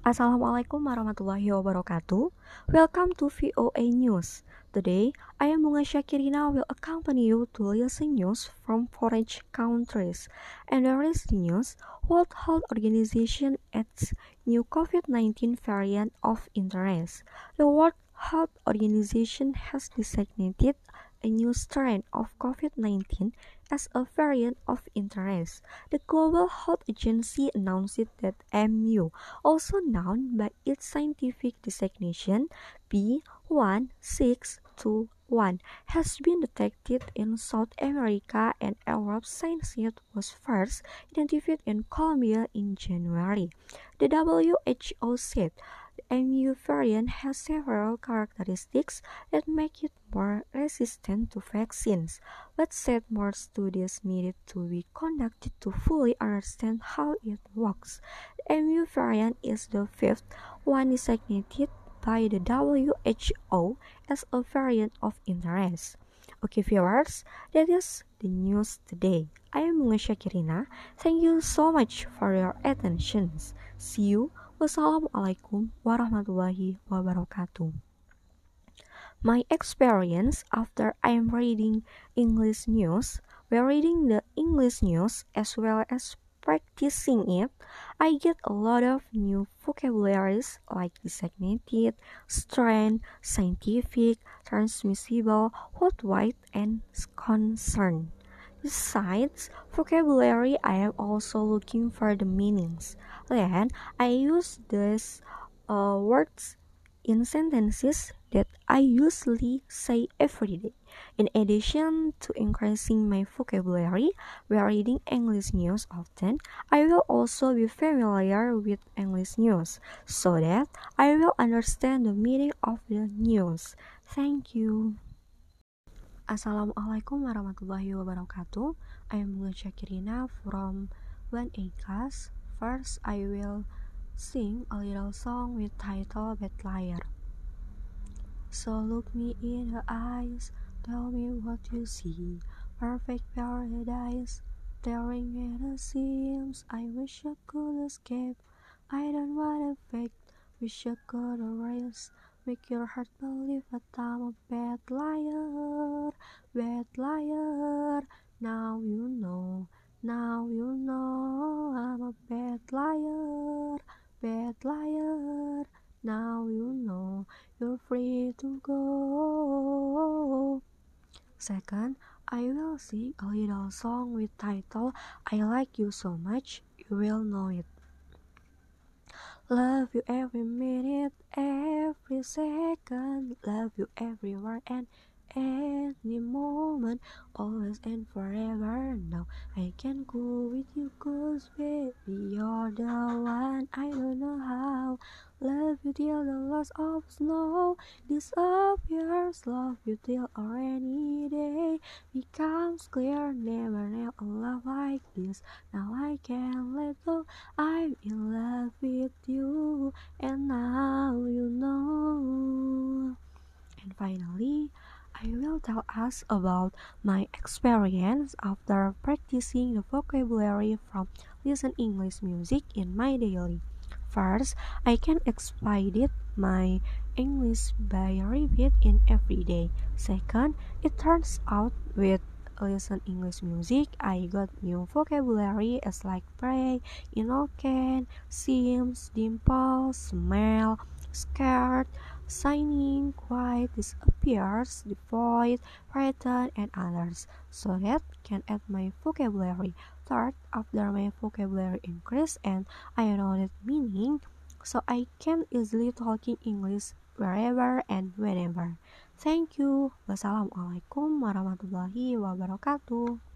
Assalamualaikum warahmatullahi wabarakatuh. Welcome to VOA News. Today, I am Bunga Syakirina will accompany you to listen news from foreign countries. And there is news, World Health Organization adds new COVID-19 variant of interest. The World Health Organization has designated a new strain of COVID-19 as a variant of interest. The Global Health Agency announced that MU, also known by its scientific designation B1621, has been detected in South America and Europe since it was first identified in Colombia in January. The WHO said MU variant has several characteristics that make it more resistant to vaccines, but said more studies needed to be conducted to fully understand how it works. The MU variant is the fifth one designated by the WHO as a variant of interest. Okay viewers, that is the news today. I am Bunga Syakirina. Thank you so much for your attention. See you Wassalamualaikum warahmatullahi wabarakatuh. My experience after I am reading English news, while reading the English news as well as practicing it, I get a lot of new vocabularies like designated, strain, scientific, transmissible, worldwide, and concern. Besides vocabulary, I am also looking for the meanings. Then I use these uh, words in sentences that I usually say every day. In addition to increasing my vocabulary while reading English news often, I will also be familiar with English news so that I will understand the meaning of the news. Thank you. Assalamualaikum warahmatullahi wabarakatuh. I am Bunga Syakirina from 1A class. First, I will sing a little song with title Bad Liar. So look me in the eyes, tell me what you see. Perfect paradise, staring at the seams. I wish I could escape. I don't wanna fake, wish I could erase. Make your heart believe that I'm a bad liar, bad liar. Now you know, now you know I'm a bad liar, bad liar. Now you know you're free to go. Second, I will sing a little song with title I Like You So Much, You Will Know It. Love you every minute, every second. Love you everywhere and any moment, always and forever. Now I can go with you, cause baby, you're the one. I don't know how. Love you till the last of snow disappears. Love you till a rainy day becomes clear. Never, never a love like this. Now I can't let go. I'm in love with you, and now you know. And finally, I will tell us about my experience after practicing the vocabulary from listen English music in my daily. First, I can expedite my English by repeat in every day. Second, it turns out with listen English music, I got new vocabulary as like pray, innocent, seems, dimple, smell, scared, signing, quiet, disappears, devoid, frightened, and others, so that can add my vocabulary start after my vocabulary increase and I know that meaning so I can easily talking English wherever and whenever. Thank you. Wassalamualaikum warahmatullahi wabarakatuh.